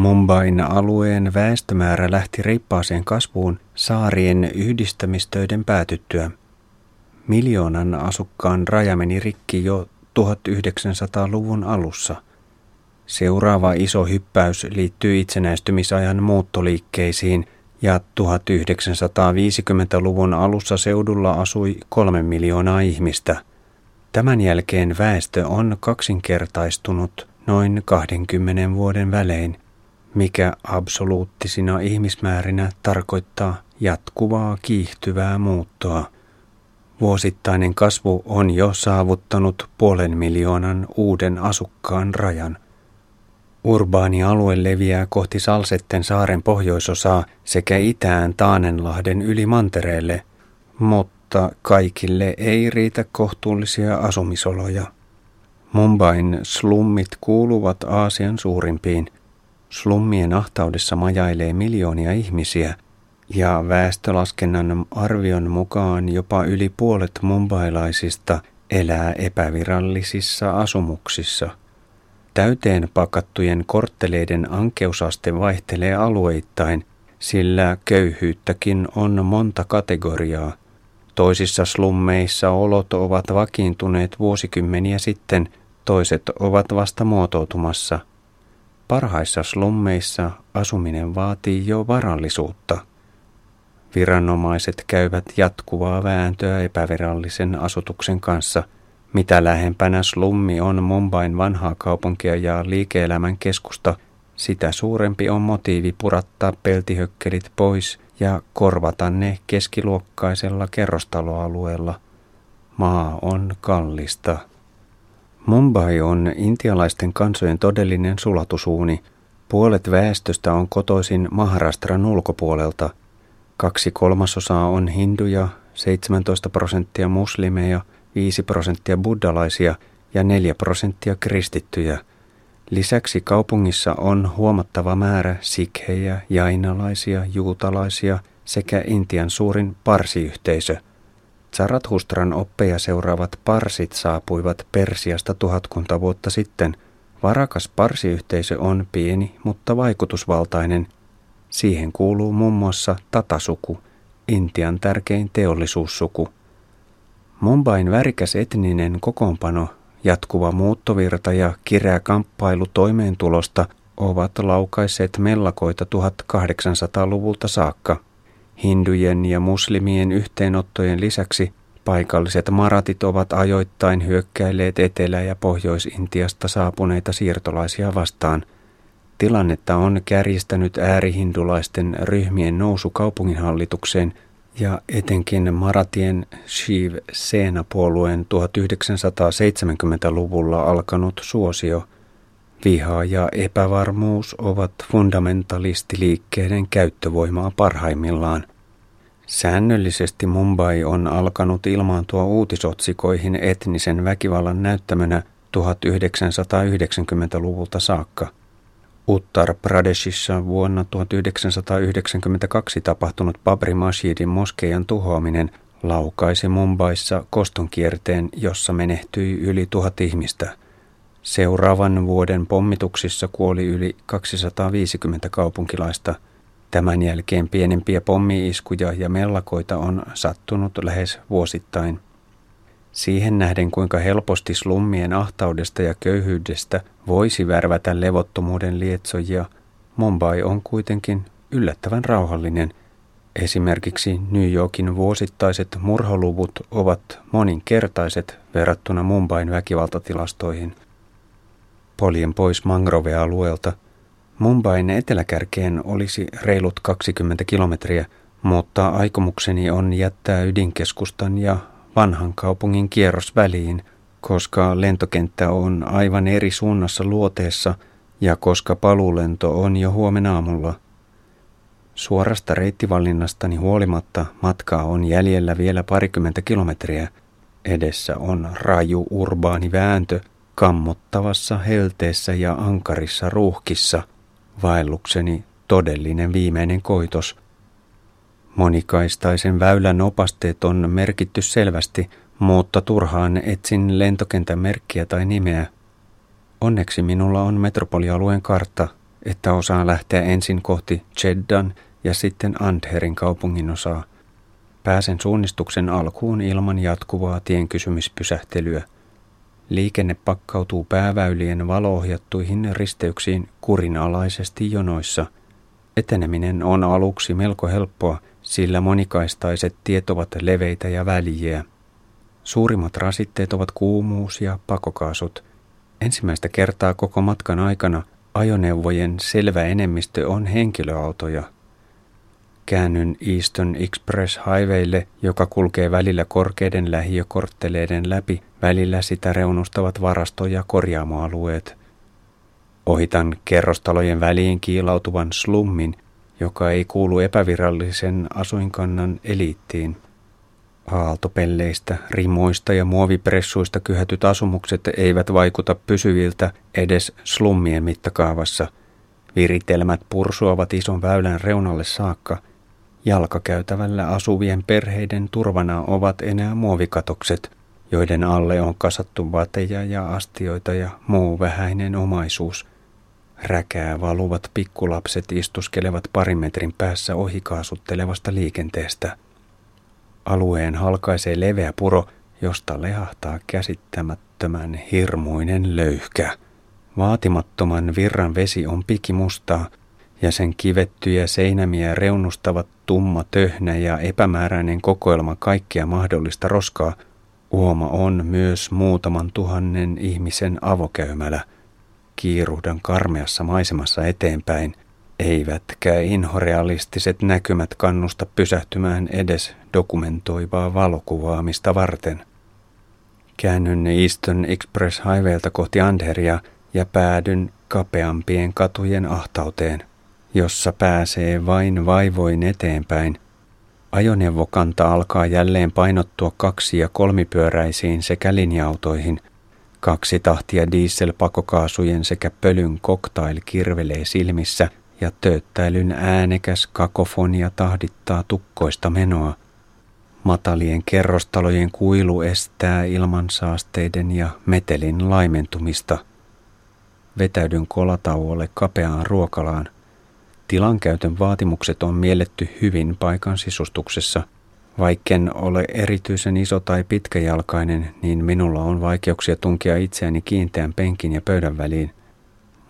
Mumbain alueen väestömäärä lähti reippaaseen kasvuun saarien yhdistämistöiden päätyttyä. Miljoonan asukkaan raja meni rikki jo 1900-luvun alussa. Seuraava iso hyppäys liittyy itsenäistymisajan muuttoliikkeisiin ja 1950-luvun alussa seudulla asui kolme miljoonaa ihmistä. Tämän jälkeen väestö on kaksinkertaistunut noin 20 vuoden välein – mikä absoluuttisina ihmismäärinä tarkoittaa jatkuvaa kiihtyvää muuttoa. Vuosittainen kasvu on jo saavuttanut puolen miljoonan uuden asukkaan rajan. Urbaani alue leviää kohti Salsetten saaren pohjoisosaa sekä itään Taanenlahden yli mantereelle, mutta kaikille ei riitä kohtuullisia asumisoloja. Mumbain slummit kuuluvat Aasian suurimpiin – Slummien ahtaudessa majailee miljoonia ihmisiä ja väestölaskennan arvion mukaan jopa yli puolet mumbailaisista elää epävirallisissa asumuksissa. Täyteen pakattujen kortteleiden ankeusaste vaihtelee alueittain, sillä köyhyyttäkin on monta kategoriaa. Toisissa slummeissa olot ovat vakiintuneet vuosikymmeniä sitten, toiset ovat vasta muotoutumassa – Parhaissa slummeissa asuminen vaatii jo varallisuutta. Viranomaiset käyvät jatkuvaa vääntöä epävirallisen asutuksen kanssa. Mitä lähempänä slummi on Mumbain vanhaa kaupunkia ja liike-elämän keskusta, sitä suurempi on motiivi purattaa peltihökkelit pois ja korvata ne keskiluokkaisella kerrostaloalueella. Maa on kallista. Mumbai on intialaisten kansojen todellinen sulatusuuni. Puolet väestöstä on kotoisin Maharastran ulkopuolelta. Kaksi kolmasosaa on hinduja, 17 prosenttia muslimeja, 5 prosenttia buddalaisia ja 4 prosenttia kristittyjä. Lisäksi kaupungissa on huomattava määrä sikhejä, jainalaisia, juutalaisia sekä Intian suurin parsiyhteisö – Zarathustran oppeja seuraavat parsit saapuivat Persiasta tuhatkunta vuotta sitten. Varakas parsiyhteisö on pieni, mutta vaikutusvaltainen. Siihen kuuluu muun muassa Tatasuku, Intian tärkein teollisuussuku. Mumbain värikäs etninen kokoonpano, jatkuva muuttovirta ja kireä kamppailu toimeentulosta ovat laukaisseet mellakoita 1800-luvulta saakka – Hindujen ja muslimien yhteenottojen lisäksi paikalliset maratit ovat ajoittain hyökkäilleet Etelä- ja Pohjois-Intiasta saapuneita siirtolaisia vastaan. Tilannetta on kärjistänyt äärihindulaisten ryhmien nousu kaupunginhallitukseen ja etenkin Maratien Shiv Sena-puolueen 1970-luvulla alkanut suosio. Viha ja epävarmuus ovat fundamentalistiliikkeiden käyttövoimaa parhaimmillaan. Säännöllisesti Mumbai on alkanut ilmaantua uutisotsikoihin etnisen väkivallan näyttämönä 1990-luvulta saakka. Uttar Pradeshissa vuonna 1992 tapahtunut Babri Masjidin moskeijan tuhoaminen laukaisi Mumbaissa kostonkierteen, jossa menehtyi yli tuhat ihmistä. Seuraavan vuoden pommituksissa kuoli yli 250 kaupunkilaista – Tämän jälkeen pienempiä pommiiskuja ja mellakoita on sattunut lähes vuosittain. Siihen nähden kuinka helposti slummien ahtaudesta ja köyhyydestä voisi värvätä levottomuuden lietsojia, Mumbai on kuitenkin yllättävän rauhallinen. Esimerkiksi New Yorkin vuosittaiset murholuvut ovat moninkertaiset verrattuna Mumbain väkivaltatilastoihin. Poljen pois mangrove-alueelta – Mumbain eteläkärkeen olisi reilut 20 kilometriä, mutta aikomukseni on jättää ydinkeskustan ja vanhan kaupungin kierros väliin, koska lentokenttä on aivan eri suunnassa luoteessa ja koska paluulento on jo huomenna aamulla. Suorasta reittivalinnastani huolimatta matkaa on jäljellä vielä parikymmentä kilometriä. Edessä on raju urbaani vääntö kammottavassa helteessä ja ankarissa ruuhkissa – vaellukseni todellinen viimeinen koitos. Monikaistaisen väylän opasteet on merkitty selvästi, mutta turhaan etsin lentokentän merkkiä tai nimeä. Onneksi minulla on metropolialueen kartta. että osaa lähteä ensin kohti Jeddan ja sitten Andherin kaupungin osaa. Pääsen suunnistuksen alkuun ilman jatkuvaa tienkysymyspysähtelyä. Liikenne pakkautuu pääväylien valoohjattuihin risteyksiin kurinalaisesti jonoissa. Eteneminen on aluksi melko helppoa, sillä monikaistaiset tiet ovat leveitä ja välijiä. Suurimmat rasitteet ovat kuumuus ja pakokaasut. Ensimmäistä kertaa koko matkan aikana ajoneuvojen selvä enemmistö on henkilöautoja. Käännyn Eastern Express Highwaylle, joka kulkee välillä korkeiden lähiökortteleiden läpi, välillä sitä reunustavat varasto- ja korjaamoalueet. Ohitan kerrostalojen väliin kiilautuvan slummin, joka ei kuulu epävirallisen asuinkannan eliittiin. Aaltopelleistä, rimoista ja muovipressuista kyhätyt asumukset eivät vaikuta pysyviltä edes slummien mittakaavassa. Viritelmät pursuavat ison väylän reunalle saakka. Jalkakäytävällä asuvien perheiden turvana ovat enää muovikatokset, joiden alle on kasattu vateja ja astioita ja muu vähäinen omaisuus. Räkää valuvat pikkulapset istuskelevat parin metrin päässä ohikaasuttelevasta liikenteestä. Alueen halkaisee leveä puro, josta lehahtaa käsittämättömän hirmuinen löyhkä. Vaatimattoman virran vesi on pikimustaa, ja sen kivettyjä seinämiä reunustavat tumma töhnä ja epämääräinen kokoelma kaikkia mahdollista roskaa. Uoma on myös muutaman tuhannen ihmisen avokäymälä. Kiiruhdan karmeassa maisemassa eteenpäin – eivätkä inhorealistiset näkymät kannusta pysähtymään edes dokumentoivaa valokuvaamista varten. Käännyn Eastern Express Highwaylta kohti Andheria ja päädyn kapeampien katujen ahtauteen, jossa pääsee vain vaivoin eteenpäin. Ajoneuvokanta alkaa jälleen painottua kaksi- ja kolmipyöräisiin sekä linja-autoihin. Kaksi tahtia dieselpakokaasujen sekä pölyn cocktail kirvelee silmissä – ja tööttäilyn äänekäs kakofonia tahdittaa tukkoista menoa. Matalien kerrostalojen kuilu estää ilmansaasteiden ja metelin laimentumista. Vetäydyn kolatauolle kapeaan ruokalaan. Tilankäytön vaatimukset on mielletty hyvin paikan sisustuksessa. Vaikken ole erityisen iso tai pitkäjalkainen, niin minulla on vaikeuksia tunkia itseäni kiinteän penkin ja pöydän väliin.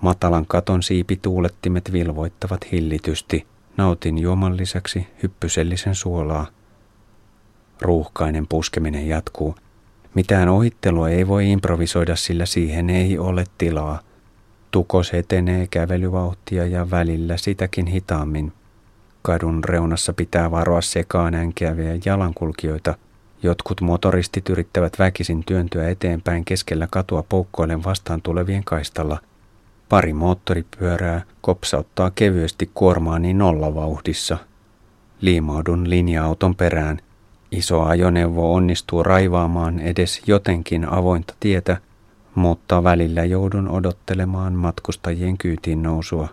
Matalan katon siipituulettimet vilvoittavat hillitysti. Nautin juoman lisäksi hyppysellisen suolaa. Ruuhkainen puskeminen jatkuu. Mitään ohittelua ei voi improvisoida, sillä siihen ei ole tilaa. Tukos etenee kävelyvauhtia ja välillä sitäkin hitaammin. Kadun reunassa pitää varoa sekaan änkeäviä jalankulkijoita. Jotkut motoristit yrittävät väkisin työntyä eteenpäin keskellä katua poukkoilen vastaan tulevien kaistalla – Pari moottoripyörää kopsauttaa kevyesti kuormaani nollavauhdissa. Liimaudun linja-auton perään. Iso ajoneuvo onnistuu raivaamaan edes jotenkin avointa tietä, mutta välillä joudun odottelemaan matkustajien kyytiin nousua.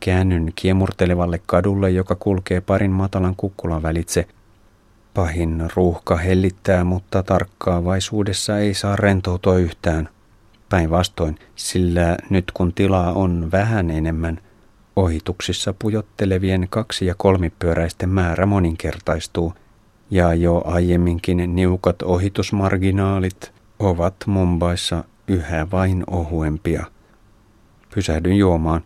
Käännyn kiemurtelevalle kadulle, joka kulkee parin matalan kukkulan välitse. Pahin ruuhka hellittää, mutta tarkkaavaisuudessa ei saa rentoutua yhtään – Päinvastoin, sillä nyt kun tilaa on vähän enemmän, ohituksissa pujottelevien kaksi- ja kolmipyöräisten määrä moninkertaistuu, ja jo aiemminkin niukat ohitusmarginaalit ovat Mumbaissa yhä vain ohuempia. Pysähdyn juomaan.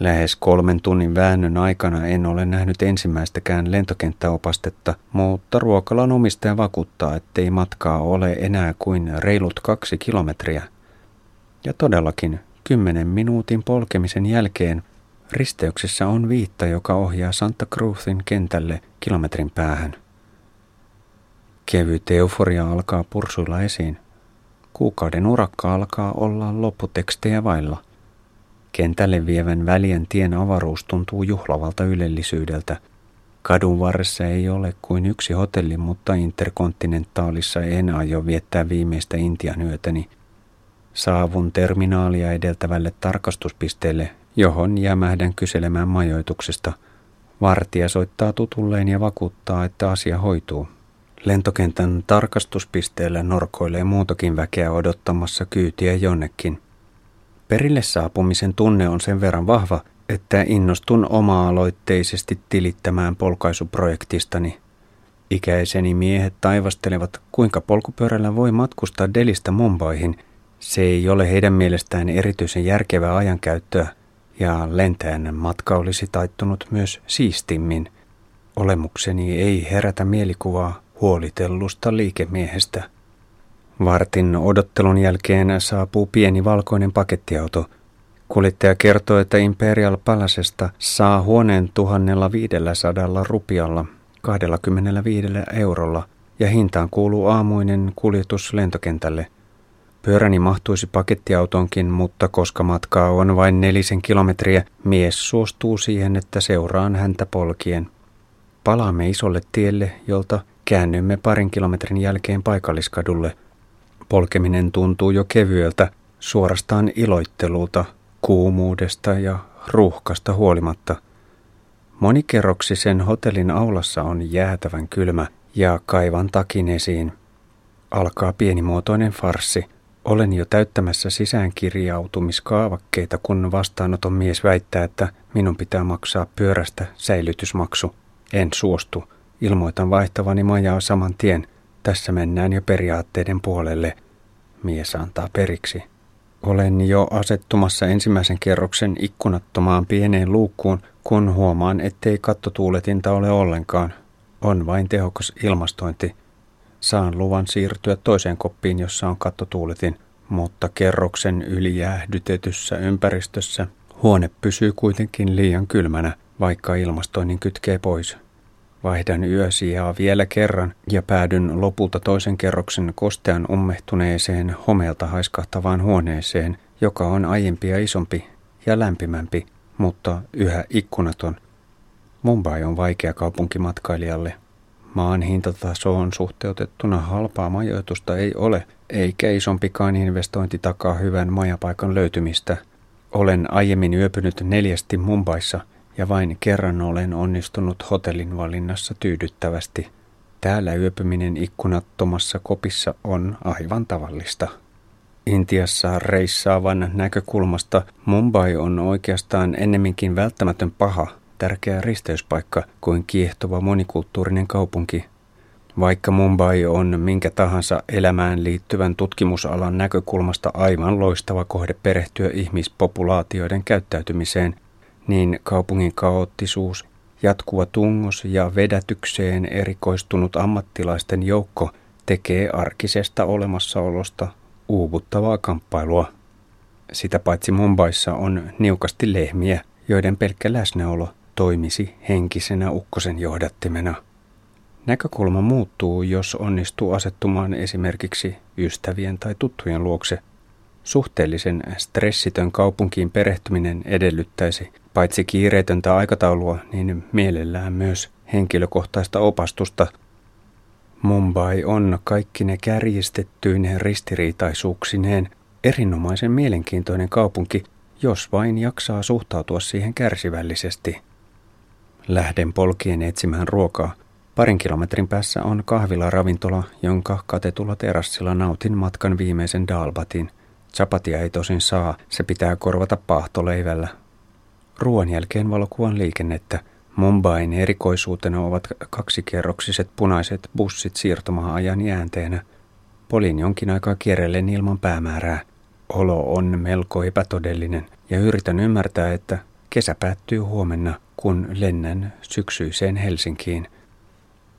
Lähes kolmen tunnin väännön aikana en ole nähnyt ensimmäistäkään lentokenttäopastetta, mutta ruokalan omistaja vakuuttaa, ettei matkaa ole enää kuin reilut kaksi kilometriä. Ja todellakin, kymmenen minuutin polkemisen jälkeen risteyksessä on viitta, joka ohjaa Santa Cruzin kentälle kilometrin päähän. Kevyt euforia alkaa pursuilla esiin. Kuukauden urakka alkaa olla lopputekstejä vailla. Kentälle vievän välien tien avaruus tuntuu juhlavalta ylellisyydeltä. Kadun varressa ei ole kuin yksi hotelli, mutta interkontinentaalissa en aio viettää viimeistä Intian yötäni – Saavun terminaalia edeltävälle tarkastuspisteelle, johon jämähdän kyselemään majoituksesta. Vartija soittaa tutulleen ja vakuuttaa, että asia hoituu. Lentokentän tarkastuspisteellä norkoilee muutakin väkeä odottamassa kyytiä jonnekin. Perille saapumisen tunne on sen verran vahva, että innostun oma-aloitteisesti tilittämään polkaisuprojektistani. Ikäiseni miehet taivastelevat, kuinka polkupyörällä voi matkustaa Delistä Mumbaihin. Se ei ole heidän mielestään erityisen järkevää ajankäyttöä, ja lentäjän matka olisi taittunut myös siistimmin. Olemukseni ei herätä mielikuvaa huolitellusta liikemiehestä. Vartin odottelun jälkeen saapuu pieni valkoinen pakettiauto. Kuljettaja kertoo, että Imperial Palasesta saa huoneen 1500 rupialla 25 eurolla ja hintaan kuuluu aamuinen kuljetus lentokentälle. Pyöräni mahtuisi pakettiautonkin, mutta koska matkaa on vain nelisen kilometriä, mies suostuu siihen, että seuraan häntä polkien. Palaamme isolle tielle, jolta käännymme parin kilometrin jälkeen paikalliskadulle. Polkeminen tuntuu jo kevyeltä, suorastaan iloittelulta, kuumuudesta ja ruuhkasta huolimatta – Monikerroksisen hotellin aulassa on jäätävän kylmä ja kaivan takin esiin. Alkaa pienimuotoinen farssi. Olen jo täyttämässä sisäänkirjautumiskaavakkeita, kun vastaanoton mies väittää, että minun pitää maksaa pyörästä säilytysmaksu. En suostu. Ilmoitan vaihtavani majaa saman tien. Tässä mennään jo periaatteiden puolelle. Mies antaa periksi. Olen jo asettumassa ensimmäisen kerroksen ikkunattomaan pieneen luukkuun, kun huomaan, ettei kattotuuletinta ole ollenkaan. On vain tehokas ilmastointi. Saan luvan siirtyä toiseen koppiin, jossa on kattotuuletin, mutta kerroksen ylijäähdytetyssä ympäristössä huone pysyy kuitenkin liian kylmänä, vaikka ilmastoinnin kytkee pois. Vaihdan yösijaa vielä kerran ja päädyn lopulta toisen kerroksen kostean ummehtuneeseen homeelta haiskahtavaan huoneeseen, joka on aiempia isompi ja lämpimämpi, mutta yhä ikkunaton. Mumbai on vaikea kaupunki matkailijalle. Maan hintatasoon suhteutettuna halpaa majoitusta ei ole, eikä isompikaan investointi takaa hyvän majapaikan löytymistä. Olen aiemmin yöpynyt neljästi Mumbaissa – ja vain kerran olen onnistunut hotellin valinnassa tyydyttävästi. Täällä yöpyminen ikkunattomassa kopissa on aivan tavallista. Intiassa reissaavan näkökulmasta Mumbai on oikeastaan ennemminkin välttämätön paha, tärkeä risteyspaikka kuin kiehtova monikulttuurinen kaupunki. Vaikka Mumbai on minkä tahansa elämään liittyvän tutkimusalan näkökulmasta aivan loistava kohde perehtyä ihmispopulaatioiden käyttäytymiseen – niin kaupungin kaoottisuus, jatkuva tungos ja vedätykseen erikoistunut ammattilaisten joukko tekee arkisesta olemassaolosta uuvuttavaa kamppailua. Sitä paitsi Mumbaissa on niukasti lehmiä, joiden pelkkä läsnäolo toimisi henkisenä ukkosen johdattimena. Näkökulma muuttuu, jos onnistuu asettumaan esimerkiksi ystävien tai tuttujen luokse. Suhteellisen stressitön kaupunkiin perehtyminen edellyttäisi paitsi kiireetöntä aikataulua, niin mielellään myös henkilökohtaista opastusta. Mumbai on kaikki ne kärjistettyinen ristiriitaisuuksineen erinomaisen mielenkiintoinen kaupunki, jos vain jaksaa suhtautua siihen kärsivällisesti. Lähden polkien etsimään ruokaa. Parin kilometrin päässä on kahvila-ravintola, jonka katetulla terassilla nautin matkan viimeisen dalbatin. Chapatia ei tosin saa, se pitää korvata paahtoleivällä, Ruoan jälkeen valokuvan liikennettä. Mumbain erikoisuutena ovat kaksikerroksiset punaiset bussit siirtomaa-ajan jäänteenä. Polin jonkin aikaa kierrellen ilman päämäärää. Olo on melko epätodellinen ja yritän ymmärtää, että kesä päättyy huomenna, kun lennän syksyiseen Helsinkiin.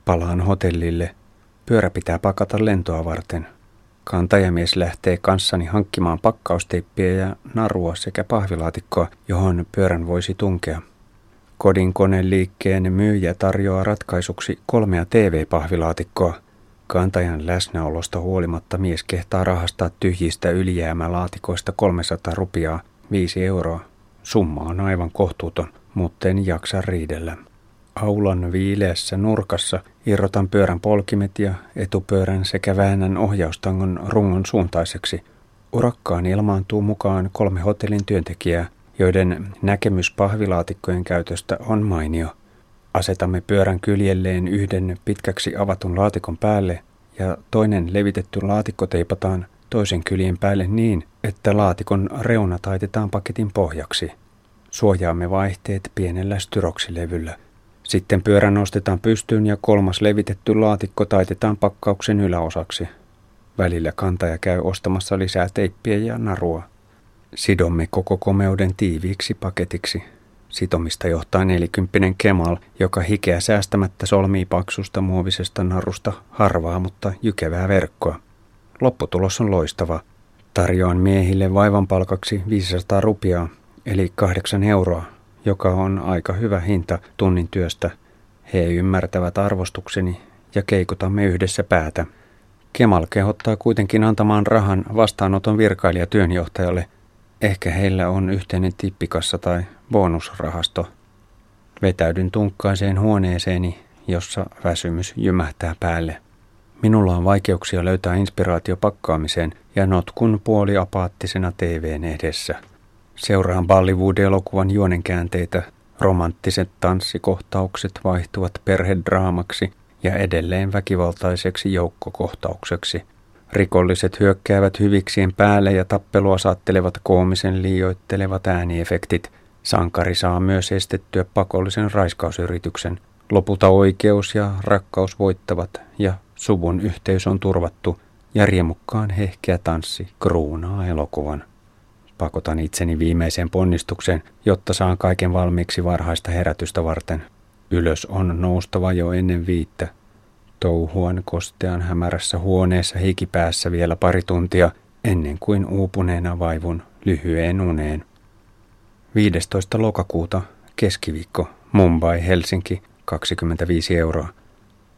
Palaan hotellille. Pyörä pitää pakata lentoa varten. Kantajamies lähtee kanssani hankkimaan pakkausteippiä ja narua sekä pahvilaatikkoa, johon pyörän voisi tunkea. Kodin koneliikkeen myyjä tarjoaa ratkaisuksi kolmea TV-pahvilaatikkoa. Kantajan läsnäolosta huolimatta mies kehtaa rahastaa tyhjistä ylijäämälaatikoista 300 rupiaa, 5 euroa. Summa on aivan kohtuuton, mutta en jaksa riidellä. Aulan viileässä nurkassa irrotan pyörän polkimet ja etupyörän sekä väännän ohjaustangon rungon suuntaiseksi. Urakkaan ilmaantuu mukaan kolme hotellin työntekijää, joiden näkemys pahvilaatikkojen käytöstä on mainio. Asetamme pyörän kyljelleen yhden pitkäksi avatun laatikon päälle ja toinen levitetty laatikko teipataan toisen kyljen päälle niin, että laatikon reuna taitetaan paketin pohjaksi. Suojaamme vaihteet pienellä styroksilevyllä. Sitten pyörä nostetaan pystyyn ja kolmas levitetty laatikko taitetaan pakkauksen yläosaksi. Välillä kantaja käy ostamassa lisää teippiä ja narua. Sidomme koko komeuden tiiviiksi paketiksi. Sitomista johtaa nelikymppinen Kemal, joka hikeä säästämättä solmii paksusta muovisesta narusta harvaa, mutta jykevää verkkoa. Lopputulos on loistava. Tarjoan miehille vaivan palkaksi 500 rupiaa, eli 8 euroa, joka on aika hyvä hinta tunnin työstä. He ymmärtävät arvostukseni ja keikutamme yhdessä päätä. Kemal kehottaa kuitenkin antamaan rahan vastaanoton virkailijatyönjohtajalle. Ehkä heillä on yhteinen tippikassa tai bonusrahasto. Vetäydyn tunkkaiseen huoneeseeni, jossa väsymys jymähtää päälle. Minulla on vaikeuksia löytää inspiraatio pakkaamiseen ja notkun puoliapaattisena TVn edessä. Seuraan Bollywood-elokuvan juonenkäänteitä, romanttiset tanssikohtaukset vaihtuvat perhedraamaksi ja edelleen väkivaltaiseksi joukkokohtaukseksi. Rikolliset hyökkäävät hyviksien päälle ja tappelua saattelevat koomisen liioittelevat ääniefektit. Sankari saa myös estettyä pakollisen raiskausyrityksen. Lopulta oikeus ja rakkaus voittavat ja suvun yhteys on turvattu ja riemukkaan hehkeä tanssi kruunaa elokuvan. Pakotan itseni viimeiseen ponnistukseen, jotta saan kaiken valmiiksi varhaista herätystä varten. Ylös on noustava jo ennen viittä. Touhuan kostean hämärässä huoneessa hikipäässä vielä pari tuntia ennen kuin uupuneena vaivun lyhyeen uneen. 15. lokakuuta, keskiviikko, Mumbai, Helsinki, 25 euroa.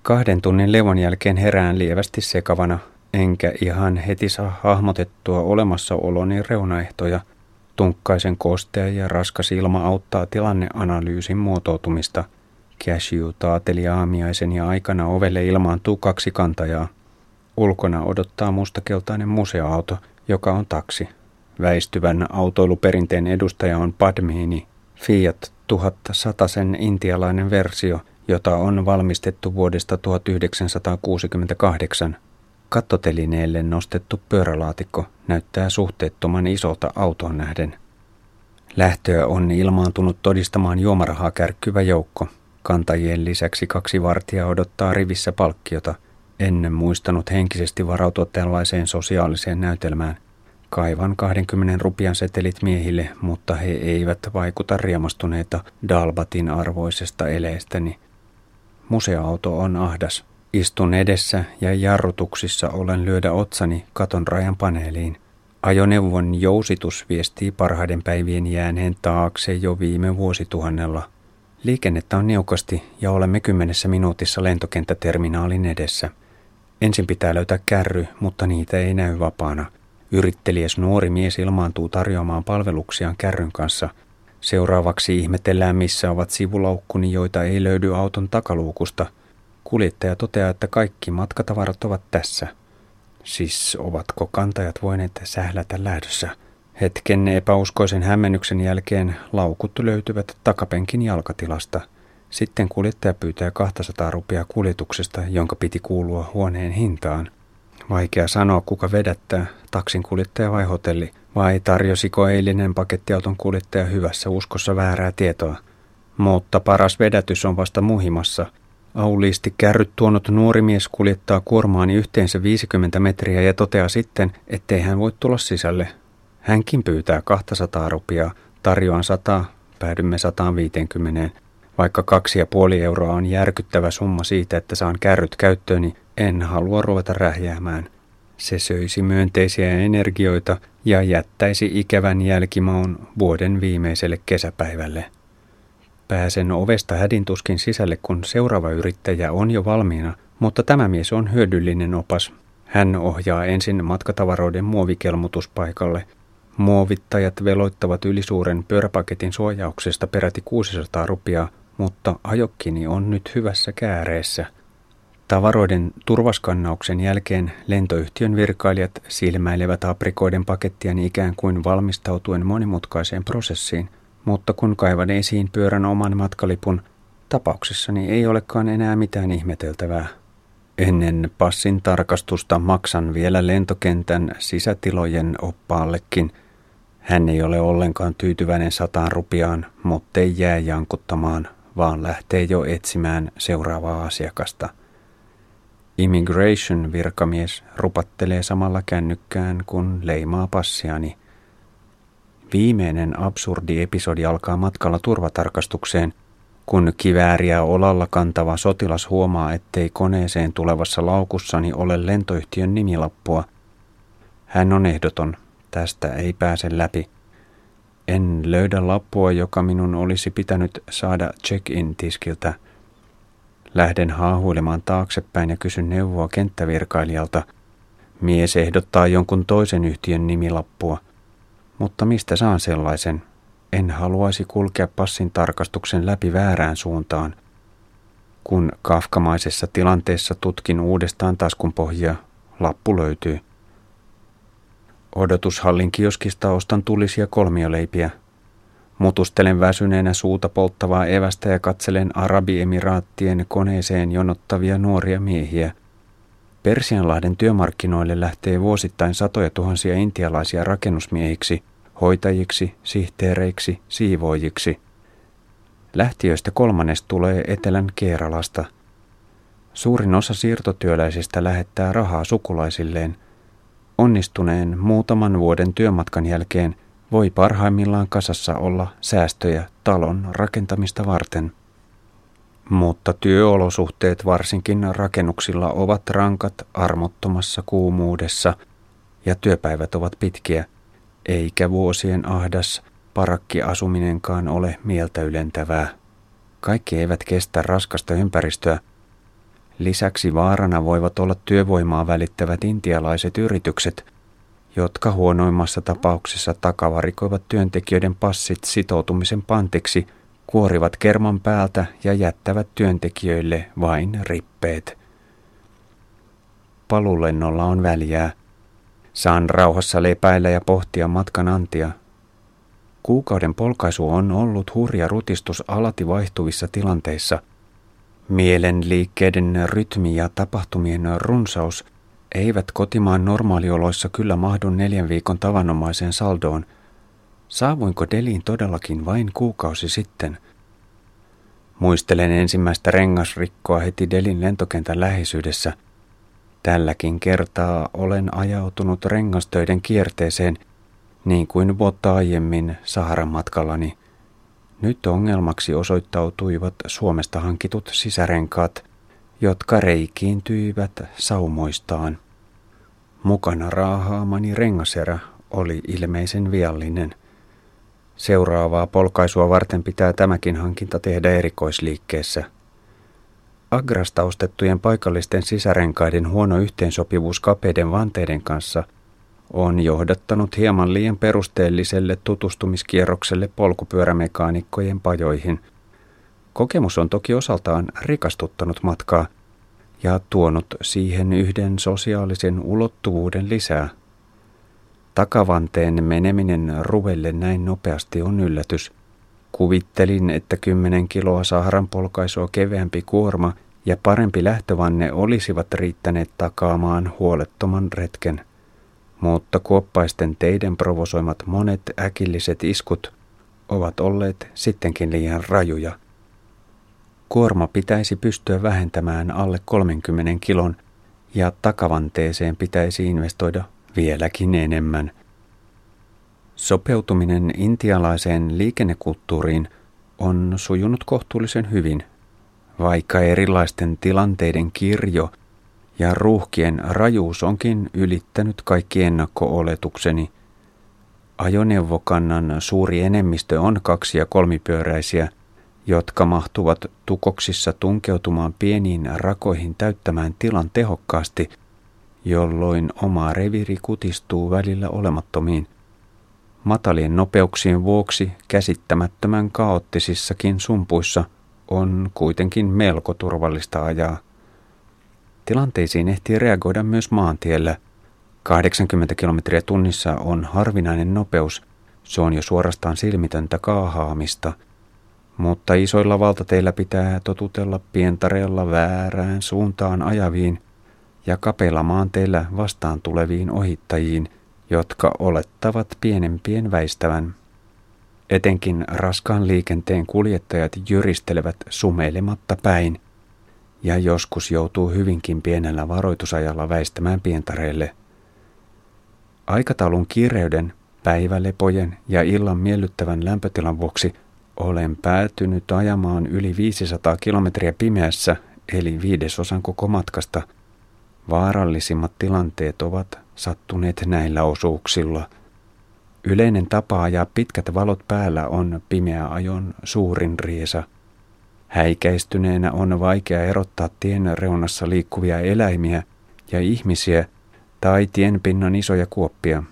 Kahden tunnin levon jälkeen herään lievästi sekavana, enkä ihan heti saa hahmotettua olemassaoloni reunaehtoja. Tunkkaisen kostea ja raskas ilma auttaa tilanneanalyysin muotoutumista. Cashew taateli aamiaisen ja aikana ovelle ilmaantuu kaksi kantajaa. Ulkona odottaa mustakeltainen museoauto, joka on taksi. Väistyvän autoiluperinteen edustaja on Padmini, Fiat 1100 intialainen versio – jota on valmistettu vuodesta 1968. Kattotelineelle nostettu pyörälaatikko näyttää suhteettoman isolta autoon nähden. Lähtöä on ilmaantunut todistamaan juomarahaa kärkkyvä joukko. Kantajien lisäksi kaksi vartijaa odottaa rivissä palkkiota. Ennen muistanut henkisesti varautua tällaiseen sosiaaliseen näytelmään. Kaivan 20 rupian setelit miehille, mutta he eivät vaikuta riemastuneita Dalbatin arvoisesta eleestäni. Museoauto on ahdas. Istun edessä ja jarrutuksissa olen lyödä otsani katon rajan paneeliin. Ajoneuvon jousitus viestii parhaiden päivien jääneen taakse jo viime vuosituhannella. Liikennettä on niukasti ja olemme kymmenessä minuutissa lentokenttäterminaalin edessä. Ensin pitää löytää kärry, mutta niitä ei näy vapaana. Yritteliäs nuori mies ilmaantuu tarjoamaan palveluksiaan kärryn kanssa – Seuraavaksi ihmetellään, missä ovat sivulaukkuni, joita ei löydy auton takaluukusta. Kuljettaja toteaa, että kaikki matkatavarat ovat tässä. Siis ovatko kantajat voineet sählätä lähdössä? Hetken epäuskoisen hämmennyksen jälkeen laukut löytyvät takapenkin jalkatilasta. Sitten kuljettaja pyytää 200 rupia kuljetuksesta, jonka piti kuulua huoneen hintaan. Vaikea sanoa, kuka vedättää, taksin kuljettaja vai hotelli – vai tarjosiko eilinen pakettiauton kuljettaja hyvässä uskossa väärää tietoa? Mutta paras vedätys on vasta muhimassa. Auliisti kärryt tuonut nuori mies kuljettaa kuormaani yhteensä 50 metriä ja toteaa sitten, ettei hän voi tulla sisälle. Hänkin pyytää 200 rupiaa, tarjoan 100, päädymme 150. Vaikka kaksi ja puoli euroa on järkyttävä summa siitä, että saan kärryt käyttööni, en halua ruveta rähjäämään. Se söisi myönteisiä energioita ja jättäisi ikävän jälkimaun vuoden viimeiselle kesäpäivälle. Pääsen ovesta hädintuskin sisälle, kun seuraava yrittäjä on jo valmiina, mutta tämä mies on hyödyllinen opas. Hän ohjaa ensin matkatavaroiden muovikelmutuspaikalle. Muovittajat veloittavat ylisuuren pyöräpaketin suojauksesta peräti 600 rupiaa, mutta ajokkini on nyt hyvässä kääreessä – Tavaroiden turvaskannauksen jälkeen lentoyhtiön virkailijat silmäilevät aprikoiden pakettiani ikään kuin valmistautuen monimutkaiseen prosessiin, mutta kun kaivan esiin pyörän oman matkalipun, tapauksessani ei olekaan enää mitään ihmeteltävää. Ennen passin tarkastusta maksan vielä lentokentän sisätilojen oppaallekin. Hän ei ole ollenkaan tyytyväinen sataan rupiaan, mutta ei jää jankuttamaan, vaan lähtee jo etsimään seuraavaa asiakasta. Immigration virkamies rupattelee samalla kännykkään, kun leimaa passiani. Viimeinen absurdi episodi alkaa matkalla turvatarkastukseen – kun kivääriä olalla kantava sotilas huomaa, ettei koneeseen tulevassa laukussani ole lentoyhtiön nimilappua, hän on ehdoton. Tästä ei pääse läpi. En löydä lappua, joka minun olisi pitänyt saada check-in-tiskiltä. Lähden haahuilemaan taaksepäin ja kysyn neuvoa kenttävirkailijalta. Mies ehdottaa jonkun toisen yhtiön nimilappua. Mutta mistä saan sellaisen? En haluaisi kulkea passin tarkastuksen läpi väärään suuntaan. Kun kafkamaisessa tilanteessa tutkin uudestaan taskun pohjaa, lappu löytyy. Odotushallin kioskista ostan tulisia kolmioleipiä. Mutustelen väsyneenä suuta polttavaa evästä ja katselen Arabiemiraattien koneeseen jonottavia nuoria miehiä. Persianlahden työmarkkinoille lähtee vuosittain satoja tuhansia intialaisia rakennusmiehiksi – hoitajiksi, sihteereiksi, siivoojiksi. Lähtiöistä kolmannes tulee Etelän Keeralasta. Suurin osa siirtotyöläisistä lähettää rahaa sukulaisilleen. Onnistuneen muutaman vuoden työmatkan jälkeen voi parhaimmillaan kasassa olla säästöjä talon rakentamista varten. Mutta työolosuhteet varsinkin rakennuksilla ovat rankat armottomassa kuumuudessa ja työpäivät ovat pitkiä – eikä vuosien ahdas parakkiasuminenkaan ole mieltä ylentävää. Kaikki eivät kestä raskasta ympäristöä. Lisäksi vaarana voivat olla työvoimaa välittävät intialaiset yritykset, jotka huonoimmassa tapauksessa takavarikoivat työntekijöiden passit sitoutumisen pantiksi, kuorivat kerman päältä ja jättävät työntekijöille vain rippeet. Palulennolla on väliä – Saan rauhassa lepäillä ja pohtia matkan antia. Kuukauden polkaisu on ollut hurja rutistus alati vaihtuvissa tilanteissa. Mielen liikkeiden rytmi ja tapahtumien runsaus eivät kotimaan normaalioloissa kyllä mahdu neljän viikon tavanomaiseen saldoon. Saavuinko Deliin todellakin vain kuukausi sitten? Muistelen ensimmäistä rengasrikkoa heti Delin lentokentän läheisyydessä – Tälläkin kertaa olen ajautunut rengastöiden kierteeseen niin kuin vuotta aiemmin Saharan matkallani. Nyt ongelmaksi osoittautuivat Suomesta hankitut sisärenkaat, jotka reikiintyivät saumoistaan. Mukana raahaamani rengaserä oli ilmeisen viallinen. Seuraavaa polkaisua varten pitää tämäkin hankinta tehdä erikoisliikkeessä – Agrasta ostettujen paikallisten sisärenkaiden huono yhteensopivuus kapeiden vanteiden kanssa on johdattanut hieman liian perusteelliselle tutustumiskierrokselle polkupyörämekaanikkojen pajoihin. Kokemus on toki osaltaan rikastuttanut matkaa ja tuonut siihen yhden sosiaalisen ulottuvuuden lisää. Takavanteen meneminen ruvelle näin nopeasti on yllätys – Kuvittelin, että kymmenen kiloa Saharan polkaisua keveämpi kuorma ja parempi lähtövanne olisivat riittäneet takaamaan huolettoman retken. Mutta kuoppaisten teiden provosoimat monet äkilliset iskut ovat olleet sittenkin liian rajuja. Kuorma pitäisi pystyä vähentämään alle 30 kilon ja takavanteeseen pitäisi investoida vieläkin enemmän – Sopeutuminen intialaiseen liikennekulttuuriin on sujunut kohtuullisen hyvin, vaikka erilaisten tilanteiden kirjo ja ruuhkien rajuus onkin ylittänyt kaikki ennakko-oletukseni. Ajoneuvokannan suuri enemmistö on kaksi- ja kolmipyöräisiä, jotka mahtuvat tukoksissa tunkeutumaan pieniin rakoihin täyttämään tilan tehokkaasti, jolloin oma reviri kutistuu välillä olemattomiin – Matalien nopeuksien vuoksi käsittämättömän kaoottisissakin sumpuissa on kuitenkin melko turvallista ajaa. Tilanteisiin ehtii reagoida myös maantiellä. 80 kilometriä tunnissa on harvinainen nopeus, se on jo suorastaan silmitöntä kaahaamista. mutta isoilla valtateillä pitää totutella pientareella väärään suuntaan ajaviin ja kapeilla maanteillä vastaan tuleviin ohittajiin, jotka olettavat pienempien väistävän. Etenkin raskaan liikenteen kuljettajat jyristelevät sumeilematta päin ja joskus joutuu hyvinkin pienellä varoitusajalla väistämään pientareille. Aikataulun kireyden, päivälepojen ja illan miellyttävän lämpötilan vuoksi olen päätynyt ajamaan yli 500 kilometriä pimeässä, eli viidesosan koko matkasta. Vaarallisimmat tilanteet ovat sattuneet näillä osuuksilla. Yleinen tapa ajaa pitkät valot päällä on pimeä ajon suurin riesa. Häikäistyneenä on vaikea erottaa tien reunassa liikkuvia eläimiä ja ihmisiä tai tienpinnan isoja kuoppia.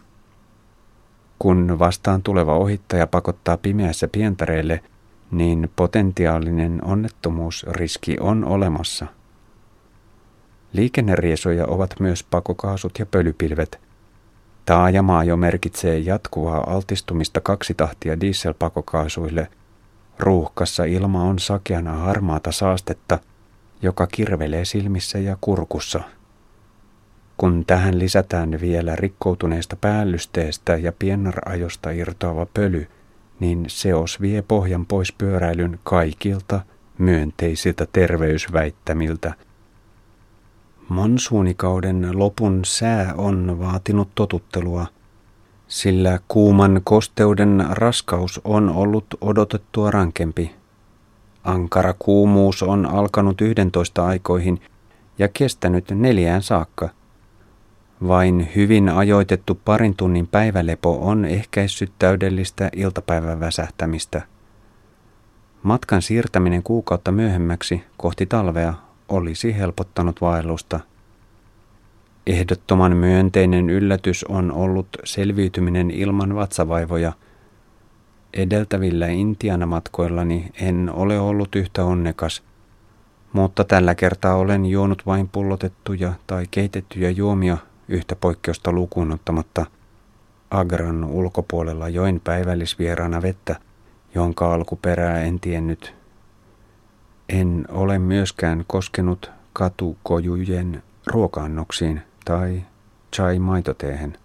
Kun vastaan tuleva ohittaja pakottaa pimeässä pientareille, niin potentiaalinen onnettomuusriski on olemassa. Liikenneriesoja ovat myös pakokaasut ja pölypilvet. Taajamaa jo merkitsee jatkuvaa altistumista kaksi tahtia dieselpakokaasuille. Ruuhkassa ilma on sakeana harmaata saastetta, joka kirvelee silmissä ja kurkussa. Kun tähän lisätään vielä rikkoutuneesta päällysteestä ja piennarajosta irtoava pöly, niin seos vie pohjan pois pyöräilyn kaikilta myönteisiltä terveysväittämiltä. Monsuunikauden lopun sää on vaatinut totuttelua, sillä kuuman kosteuden raskaus on ollut odotettua rankempi. Ankara kuumuus on alkanut 11 aikoihin ja kestänyt neljään saakka – vain hyvin ajoitettu parin tunnin päivälepo on ehkäissyt täydellistä iltapäivän väsähtämistä. Matkan siirtäminen kuukautta myöhemmäksi kohti talvea olisi helpottanut vaellusta. Ehdottoman myönteinen yllätys on ollut selviytyminen ilman vatsavaivoja. Edeltävillä Intiana-matkoillani en ole ollut yhtä onnekas, mutta tällä kertaa olen juonut vain pullotettuja tai keitettyjä juomia yhtä poikkeusta lukuun ottamatta Agran ulkopuolella join päivällisvieraana vettä, jonka alkuperää en tiennyt. En ole myöskään koskenut katukojujen ruokaannoksiin tai chai-maitoteehen.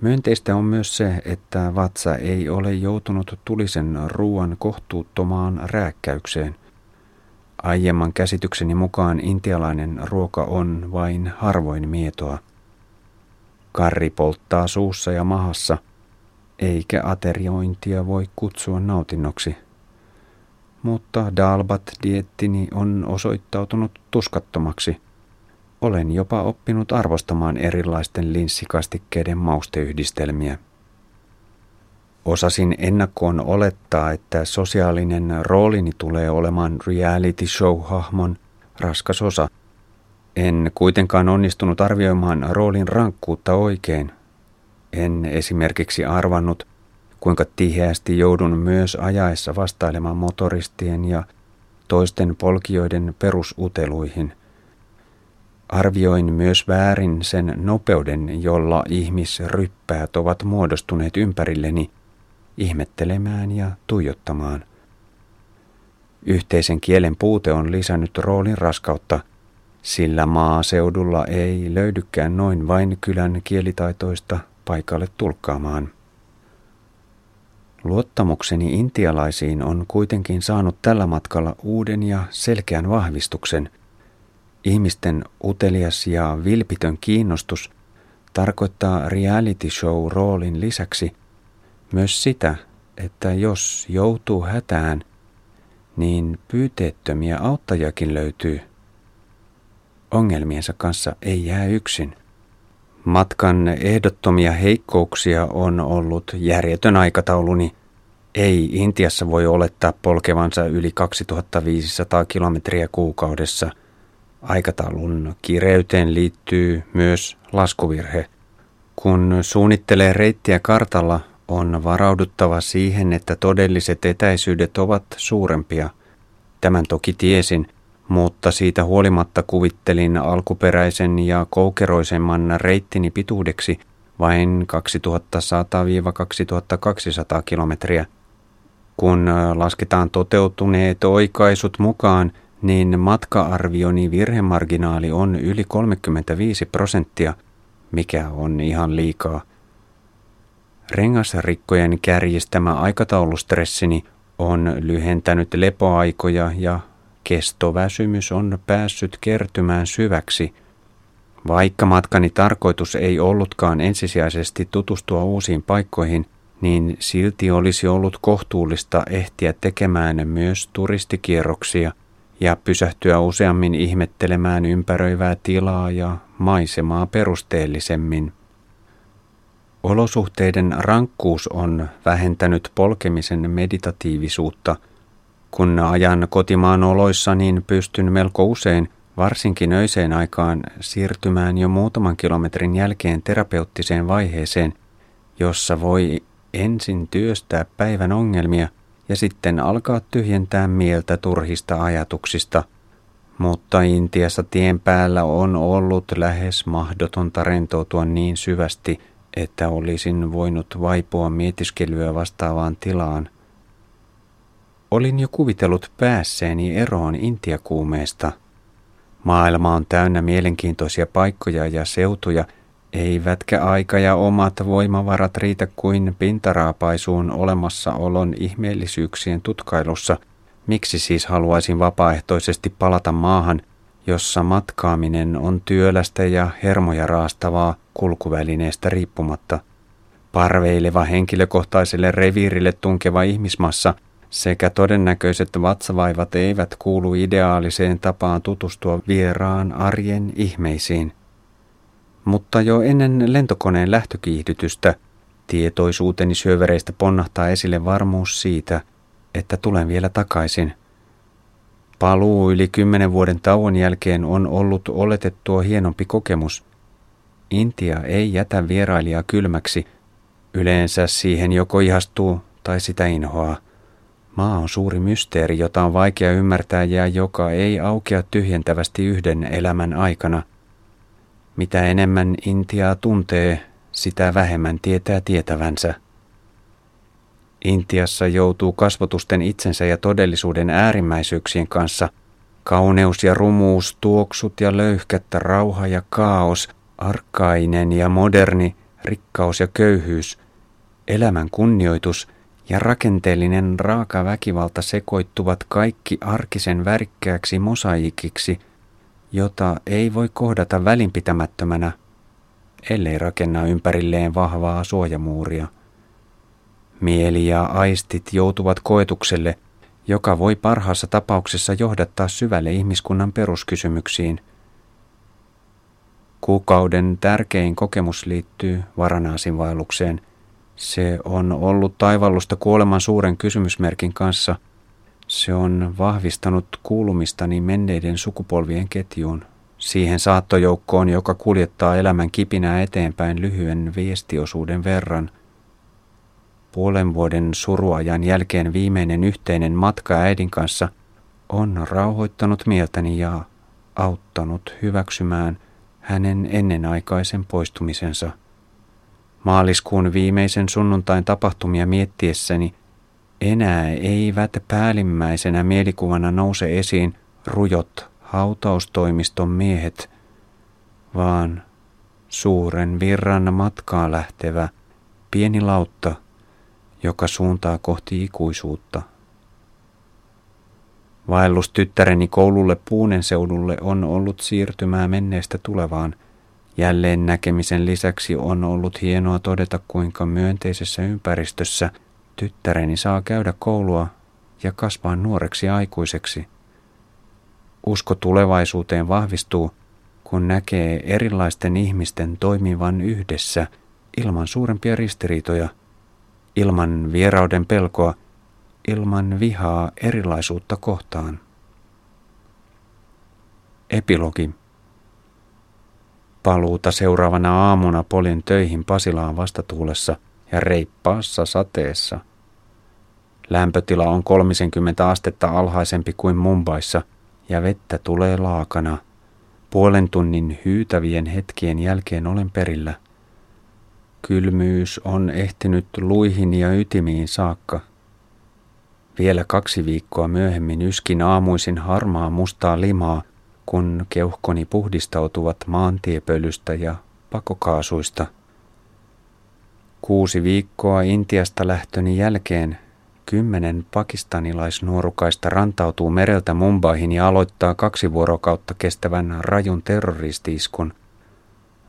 Myönteistä on myös se, että vatsa ei ole joutunut tulisen ruoan kohtuuttomaan rääkkäykseen – Aiemman käsitykseni mukaan intialainen ruoka on vain harvoin mietoa. Karri polttaa suussa ja mahassa, eikä ateriointia voi kutsua nautinnoksi. Mutta Dalbat-diettini on osoittautunut tuskattomaksi. Olen jopa oppinut arvostamaan erilaisten linssikastikkeiden mausteyhdistelmiä. Osasin ennakkoon olettaa, että sosiaalinen roolini tulee olemaan reality show-hahmon raskas osa. En kuitenkaan onnistunut arvioimaan roolin rankkuutta oikein. En esimerkiksi arvannut, kuinka tiheästi joudun myös ajaessa vastailemaan motoristien ja toisten polkijoiden perusuteluihin. Arvioin myös väärin sen nopeuden, jolla ihmisryppäät ovat muodostuneet ympärilleni – ihmettelemään ja tuijottamaan. Yhteisen kielen puute on lisännyt roolin raskautta, sillä maaseudulla ei löydykään noin vain kylän kielitaitoista paikalle tulkkaamaan. Luottamukseni intialaisiin on kuitenkin saanut tällä matkalla uuden ja selkeän vahvistuksen. Ihmisten utelias ja vilpitön kiinnostus tarkoittaa reality show roolin lisäksi myös sitä, että jos joutuu hätään, niin pyyteettömiä auttajakin löytyy. Ongelmiensa kanssa ei jää yksin. Matkan ehdottomia heikkouksia on ollut järjetön aikatauluni. Ei Intiassa voi olettaa polkevansa yli 2500 kilometriä kuukaudessa. Aikataulun kireyteen liittyy myös laskuvirhe. Kun suunnittelee reittiä kartalla, on varauduttava siihen, että todelliset etäisyydet ovat suurempia. Tämän toki tiesin, mutta siitä huolimatta kuvittelin alkuperäisen ja koukeroisemman reittini pituudeksi vain 2100-2200 kilometriä. Kun lasketaan toteutuneet oikaisut mukaan, niin matka-arvioni virhemarginaali on yli 35 prosenttia, mikä on ihan liikaa. Rengasrikkojen kärjistämä aikataulustressini on lyhentänyt lepoaikoja ja kestoväsymys on päässyt kertymään syväksi. Vaikka matkani tarkoitus ei ollutkaan ensisijaisesti tutustua uusiin paikkoihin, niin silti olisi ollut kohtuullista ehtiä tekemään myös turistikierroksia ja pysähtyä useammin ihmettelemään ympäröivää tilaa ja maisemaa perusteellisemmin. Olosuhteiden rankkuus on vähentänyt polkemisen meditatiivisuutta. Kun ajan kotimaan oloissa, niin pystyn melko usein, varsinkin öiseen aikaan, siirtymään jo muutaman kilometrin jälkeen terapeuttiseen vaiheeseen, jossa voi ensin työstää päivän ongelmia ja sitten alkaa tyhjentää mieltä turhista ajatuksista. Mutta Intiassa tien päällä on ollut lähes mahdotonta rentoutua niin syvästi – että olisin voinut vaipua mietiskelyä vastaavaan tilaan. Olin jo kuvitellut päässeeni eroon intiakuumeesta. Maailma on täynnä mielenkiintoisia paikkoja ja seutuja, eivätkä aika ja omat voimavarat riitä kuin pintaraapaisuun olemassaolon ihmeellisyyksien tutkailussa. Miksi siis haluaisin vapaaehtoisesti palata maahan, jossa matkaaminen on työlästä ja hermoja raastavaa kulkuvälineestä riippumatta. Parveileva henkilökohtaiselle reviirille tunkeva ihmismassa sekä todennäköiset vatsavaivat eivät kuulu ideaaliseen tapaan tutustua vieraan arjen ihmeisiin. Mutta jo ennen lentokoneen lähtökiihdytystä tietoisuuteni syövereistä ponnahtaa esille varmuus siitä, että tulen vielä takaisin – Paluu yli kymmenen vuoden tauon jälkeen on ollut oletettua hienompi kokemus. Intia ei jätä vierailijaa kylmäksi. Yleensä siihen joko ihastuu tai sitä inhoaa. Maa on suuri mysteeri, jota on vaikea ymmärtää ja joka ei aukea tyhjentävästi yhden elämän aikana. Mitä enemmän Intiaa tuntee, sitä vähemmän tietää tietävänsä. Intiassa joutuu kasvotusten itsensä ja todellisuuden äärimmäisyyksien kanssa. Kauneus ja rumuus, tuoksut ja löyhkättä, rauha ja kaos, arkainen ja moderni, rikkaus ja köyhyys, elämän kunnioitus ja rakenteellinen raaka väkivalta sekoittuvat kaikki arkisen värikkääksi mosaikiksi, jota ei voi kohdata välinpitämättömänä, ellei rakenna ympärilleen vahvaa suojamuuria. Mieli ja aistit joutuvat koetukselle, joka voi parhaassa tapauksessa johdattaa syvälle ihmiskunnan peruskysymyksiin. Kuukauden tärkein kokemus liittyy Varanaasin vaellukseen. Se on ollut taivallusta kuoleman suuren kysymysmerkin kanssa. Se on vahvistanut kuulumistani menneiden sukupolvien ketjuun, siihen saattojoukkoon, joka kuljettaa elämän kipinää eteenpäin lyhyen viestiosuuden verran – Puolen vuoden suruajan jälkeen viimeinen yhteinen matka äidin kanssa on rauhoittanut mieltäni ja auttanut hyväksymään hänen ennenaikaisen poistumisensa. Maaliskuun viimeisen sunnuntain tapahtumia miettiessäni enää eivät päällimmäisenä mielikuvana nouse esiin rujot hautaustoimiston miehet, vaan suuren virran matkaa lähtevä pieni lautta – joka suuntaa kohti ikuisuutta. Vaellus tyttäreni koululle Puunen seudulle on ollut siirtymää menneestä tulevaan. Jälleen näkemisen lisäksi on ollut hienoa todeta, kuinka myönteisessä ympäristössä tyttäreni saa käydä koulua ja kasvaa nuoreksi aikuiseksi. Usko tulevaisuuteen vahvistuu, kun näkee erilaisten ihmisten toimivan yhdessä ilman suurempia ristiriitoja – ilman vierauden pelkoa, ilman vihaa erilaisuutta kohtaan. Epilogi Paluuta seuraavana aamuna polin töihin Pasilaan vastatuulessa ja reippaassa sateessa. Lämpötila on 30 astetta alhaisempi kuin Mumbaissa ja vettä tulee laakana. Puolen tunnin hyytävien hetkien jälkeen olen perillä – Kylmyys on ehtinyt luihin ja ytimiin saakka. Vielä kaksi viikkoa myöhemmin yskin aamuisin harmaa mustaa limaa, kun keuhkoni puhdistautuvat maantiepölystä ja pakokaasuista. Kuusi viikkoa Intiasta lähtöni jälkeen kymmenen pakistanilaisnuorukaista rantautuu mereltä Mumbaihin ja aloittaa kaksi vuorokautta kestävän rajun terroristiiskun.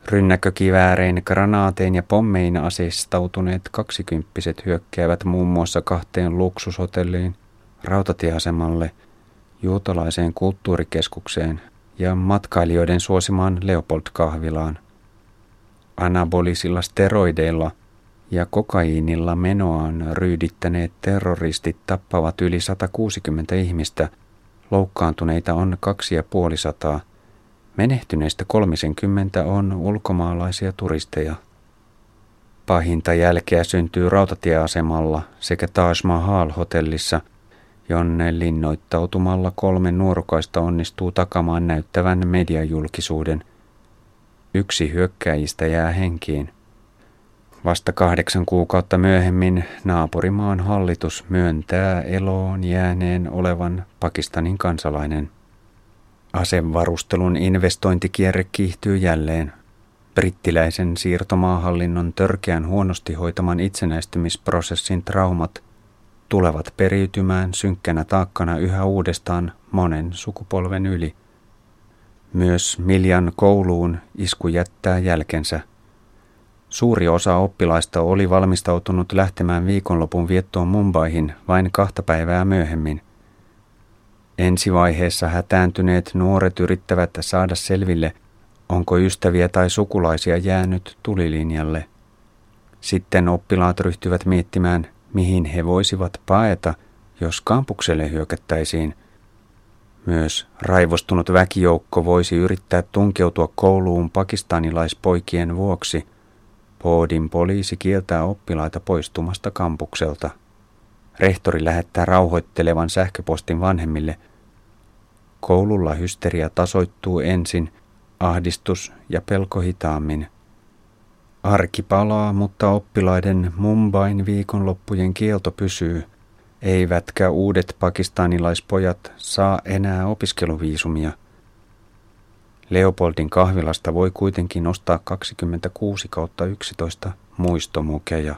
Rynnäkökiväärein, granaatein ja pommein aseistautuneet kaksikymppiset hyökkäävät muun muassa kahteen luksushotelliin, rautatieasemalle, juutalaiseen kulttuurikeskukseen ja matkailijoiden suosimaan Leopold-kahvilaan. Anabolisilla steroideilla ja kokaiinilla menoaan ryydittäneet terroristit tappavat yli 160 ihmistä, loukkaantuneita on kaksi ja puoli sataa – Menehtyneistä 30 on ulkomaalaisia turisteja. Pahinta jälkeä syntyy rautatieasemalla sekä Taj Mahal-hotellissa, jonne linnoittautumalla kolme nuorukaista onnistuu takamaan näyttävän mediajulkisuuden. Yksi hyökkäjistä jää henkiin. Vasta kahdeksan kuukautta myöhemmin naapurimaan hallitus myöntää eloon jääneen olevan Pakistanin kansalainen. Asevarustelun investointikierre kiihtyy jälleen. Brittiläisen siirtomaahallinnon törkeän huonosti hoitaman itsenäistymisprosessin traumat tulevat periytymään synkkänä taakkana yhä uudestaan monen sukupolven yli. Myös Miljan kouluun isku jättää jälkensä. Suuri osa oppilaista oli valmistautunut lähtemään viikonlopun viettoon Mumbaihin vain kahta päivää myöhemmin – Ensivaiheessa hätääntyneet nuoret yrittävät saada selville, onko ystäviä tai sukulaisia jäänyt tulilinjalle. Sitten oppilaat ryhtyvät miettimään, mihin he voisivat paeta, jos kampukselle hyökättäisiin. Myös raivostunut väkijoukko voisi yrittää tunkeutua kouluun pakistanilaispoikien vuoksi. Poodin poliisi kieltää oppilaita poistumasta kampukselta. Rehtori lähettää rauhoittelevan sähköpostin vanhemmille – Koululla hysteria tasoittuu ensin, ahdistus ja pelko hitaammin. Arki palaa, mutta oppilaiden Mumbain viikonloppujen kielto pysyy, eivätkä uudet pakistanilaispojat saa enää opiskeluviisumia. Leopoldin kahvilasta voi kuitenkin ostaa 26 kautta 11 muistomukeja.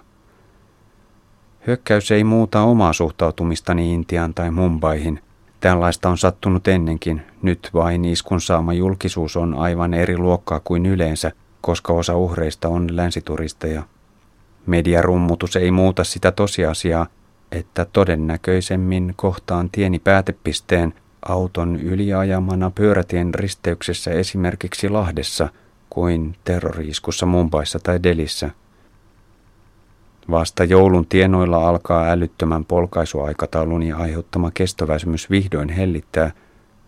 Hyökkäys ei muuta omaa suhtautumistani Intiaan tai Mumbaihin – Tällaista on sattunut ennenkin, nyt vain iskun saama julkisuus on aivan eri luokkaa kuin yleensä, koska osa uhreista on länsituristeja. Mediarummutus ei muuta sitä tosiasiaa, että todennäköisemmin kohtaan tieni päätepisteen auton yliajamana pyörätien risteyksessä esimerkiksi Lahdessa kuin terroriiskussa Mumbaissa tai Delissä – Vasta joulun tienoilla alkaa älyttömän polkaisuaikataulun ja aiheuttama kestoväsymys vihdoin hellittää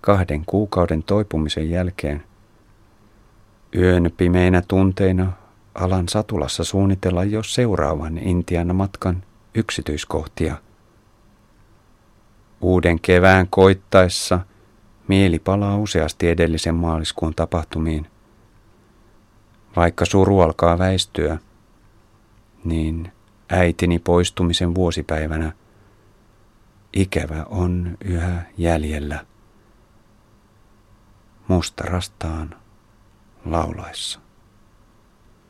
kahden kuukauden toipumisen jälkeen. Yön pimeinä tunteina alan satulassa suunnitella jo seuraavan Intian matkan yksityiskohtia. Uuden kevään koittaessa mieli palaa useasti edellisen maaliskuun tapahtumiin. Vaikka suru alkaa väistyä, niin äitini poistumisen vuosipäivänä. Ikävä on yhä jäljellä. Musta rastaan laulaessa.